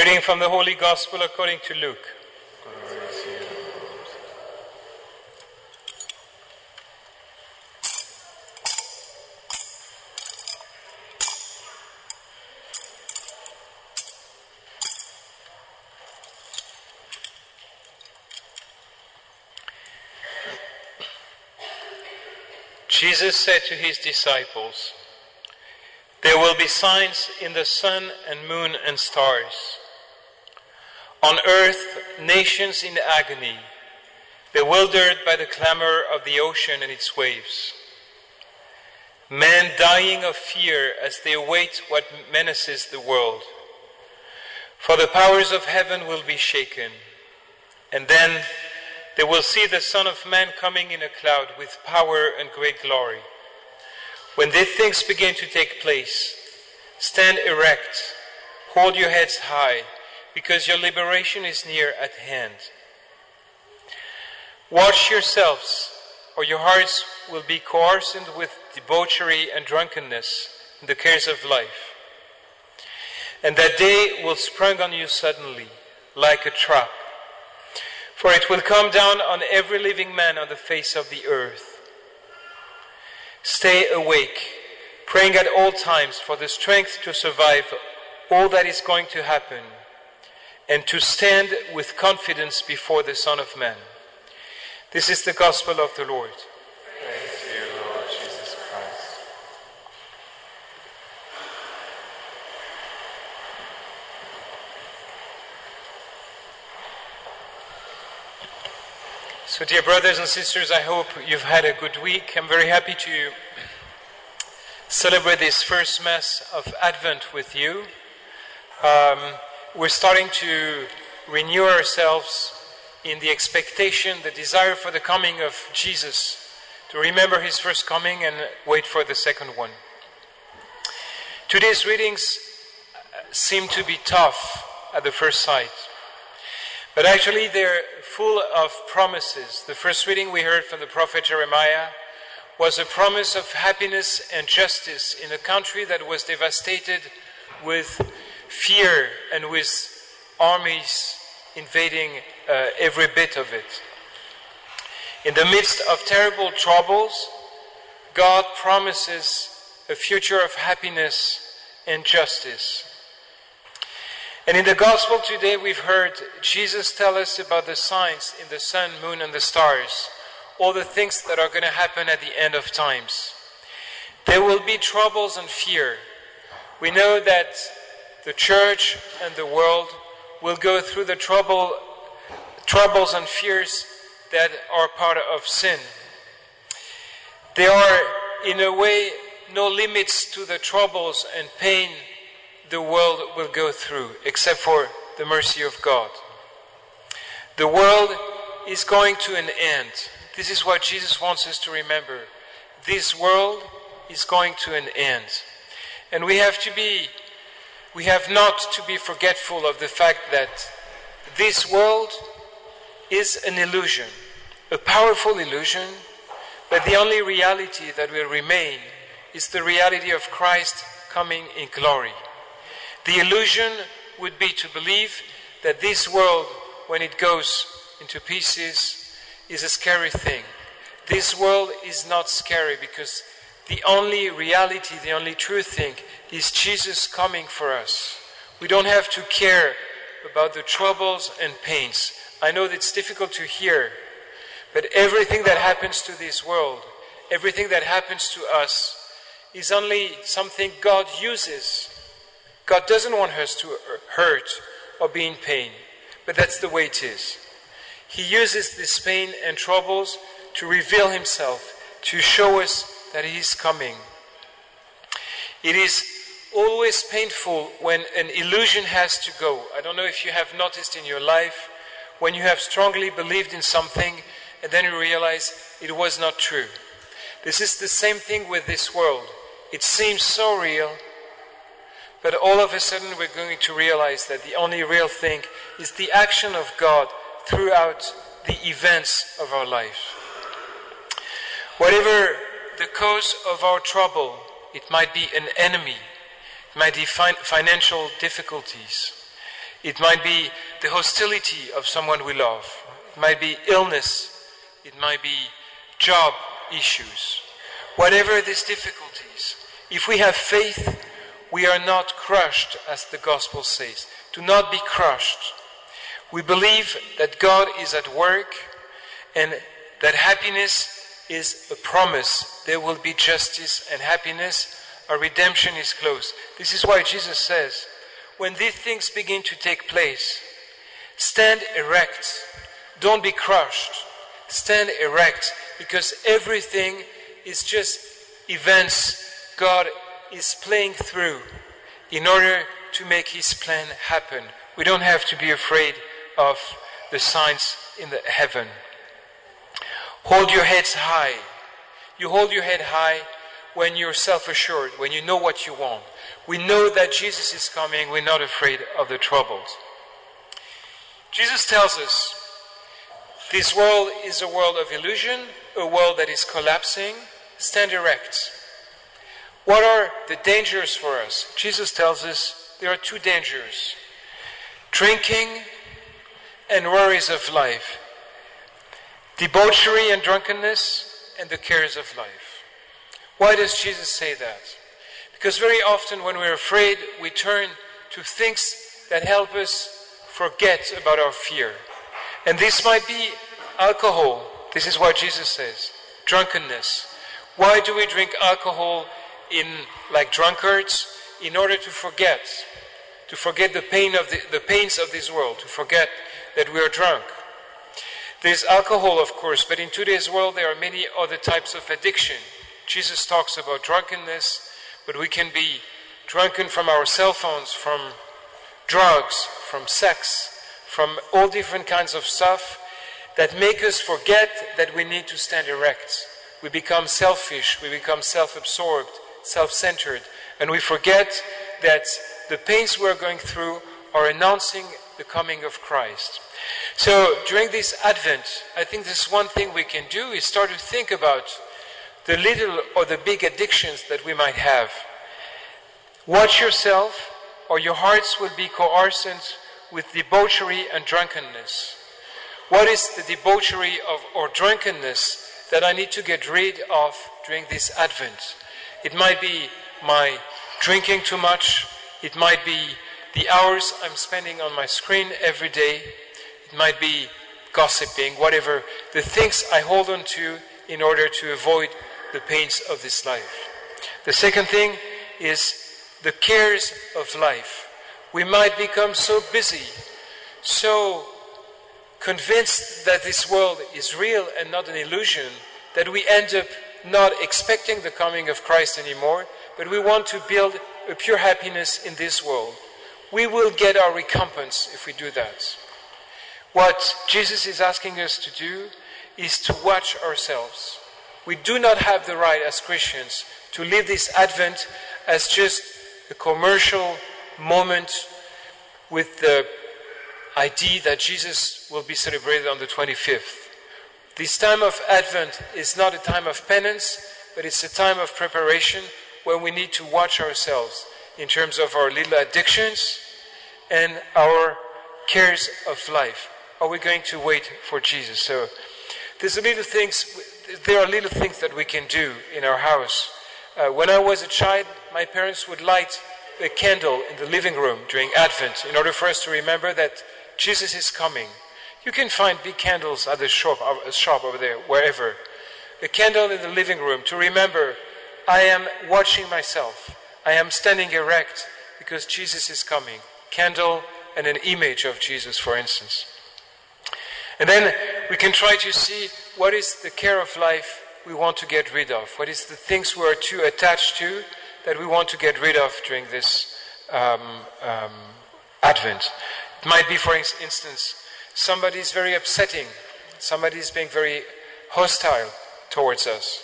reading from the Holy Gospel according to Luke. Jesus said to his disciples, There will be signs in the sun and moon and stars. On earth, nations in agony, bewildered by the clamor of the ocean and its waves. Men dying of fear as they await what menaces the world. For the powers of heaven will be shaken, and then they will see the Son of Man coming in a cloud with power and great glory. When these things begin to take place, stand erect, hold your heads high, because your liberation is near at hand. Watch yourselves, or your hearts will be coarsened with debauchery and drunkenness in the cares of life. And that day will spring on you suddenly, like a trap. For it will come down on every living man on the face of the earth. Stay awake, praying at all times for the strength to survive all that is going to happen and to stand with confidence before the Son of Man. This is the gospel of the Lord. Praise you, Lord Jesus Christ. So, dear brothers and sisters, I hope you've had a good week. I'm very happy to celebrate this first Mass of Advent with you. Um, we're starting to renew ourselves in the expectation, the desire for the coming of Jesus, to remember his first coming and wait for the second one. Today's readings uh, seem to be tough at the first sight. But actually, they're full of promises. The first reading we heard from the prophet Jeremiah was a promise of happiness and justice in a country that was devastated with fear and with armies invading uh, every bit of it. In the midst of terrible troubles, God promises a future of happiness and justice. And in the gospel today, we've heard Jesus tell us about the signs in the sun, moon, and the stars, all the things that are going to happen at the end of times. There will be troubles and fear. We know that the church and the world will go through the trouble, troubles and fears that are part of sin. There are, in a way, no limits to the troubles and pain the world will go through, except for the mercy of God. The world is going to an end. This is what Jesus wants us to remember. This world is going to an end. And we have to be, we have not to be forgetful of the fact that this world is an illusion, a powerful illusion, but the only reality that will remain is the reality of Christ coming in glory. The illusion would be to believe that this world, when it goes into pieces, is a scary thing. This world is not scary because the only reality, the only true thing is Jesus coming for us. We don't have to care about the troubles and pains. I know it's difficult to hear, but everything that happens to this world, everything that happens to us, is only something God uses. God doesn't want us to hurt or be in pain, but that's the way it is. He uses this pain and troubles to reveal Himself, to show us that He is coming. It is always painful when an illusion has to go. I don't know if you have noticed in your life when you have strongly believed in something and then you realize it was not true. This is the same thing with this world. It seems so real, but all of a sudden we're going to realize that the only real thing is the action of God throughout the events of our life. Whatever the cause of our trouble, it might be an enemy, it might be fin- financial difficulties, It might be the hostility of someone we love. It might be illness. It might be job issues. Whatever these difficulties, if we have faith, we are not crushed, as the gospel says. Do not be crushed. We believe that God is at work and that happiness is a promise. There will be justice and happiness. Our redemption is close. This is why Jesus says, when these things begin to take place, stand erect. Don't be crushed. Stand erect because everything is just events God is playing through in order to make His plan happen. We don't have to be afraid of the signs in the heaven. Hold your heads high. You hold your head high when you're self assured, when you know what you want. We know that Jesus is coming. We're not afraid of the troubles. Jesus tells us this world is a world of illusion, a world that is collapsing. Stand erect. What are the dangers for us? Jesus tells us there are two dangers drinking and worries of life, debauchery and drunkenness, and the cares of life. Why does Jesus say that? Because very often when we're afraid, we turn to things that help us forget about our fear. And this might be alcohol. This is what Jesus says. Drunkenness. Why do we drink alcohol in like drunkards? In order to forget. To forget the pain of the, the pains of this world, to forget that we are drunk. There's alcohol, of course, but in today's world there are many other types of addiction. Jesus talks about drunkenness, but we can be drunken from our cell phones, from drugs, from sex, from all different kinds of stuff that make us forget that we need to stand erect. We become selfish, we become self absorbed, self centered, and we forget that the pains we're going through are announcing the coming of Christ. So during this Advent, I think this one thing we can do is start to think about the little or the big addictions that we might have. Watch yourself, or your hearts will be coerced with debauchery and drunkenness. What is the debauchery of or drunkenness that I need to get rid of during this Advent? It might be my drinking too much. It might be the hours I'm spending on my screen every day. It might be gossiping, whatever. The things I hold on to in order to avoid the pains of this life. The second thing is the cares of life. We might become so busy, so convinced that this world is real and not an illusion, that we end up not expecting the coming of Christ anymore, but we want to build a pure happiness in this world. We will get our recompense if we do that. What Jesus is asking us to do is to watch ourselves. We do not have the right as Christians to live this Advent as just a commercial moment with the idea that Jesus will be celebrated on the 25th. This time of Advent is not a time of penance, but it's a time of preparation when we need to watch ourselves in terms of our little addictions and our cares of life. Are we going to wait for Jesus? So there's little things, there are little things that we can do in our house. Uh, when I was a child, my parents would light a candle in the living room during Advent in order for us to remember that Jesus is coming. You can find big candles at the shop, uh, shop over there, wherever. A candle in the living room to remember I am watching myself. I am standing erect because Jesus is coming. Candle and an image of Jesus, for instance. And then we can try to see what is the care of life we want to get rid of. What is the things we are too attached to that we want to get rid of during this um, um, Advent. It might be, for instance, somebody is very upsetting, somebody is being very hostile towards us.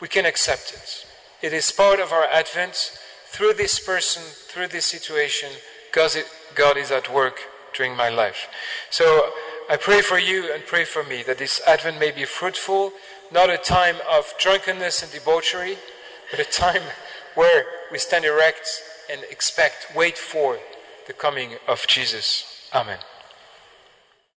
We can accept it. It is part of our Advent. Through this person, through this situation, because God is at work during my life. So I pray for you and pray for me that this Advent may be fruitful, not a time of drunkenness and debauchery, but a time where we stand erect and expect, wait for the coming of Jesus. Amen.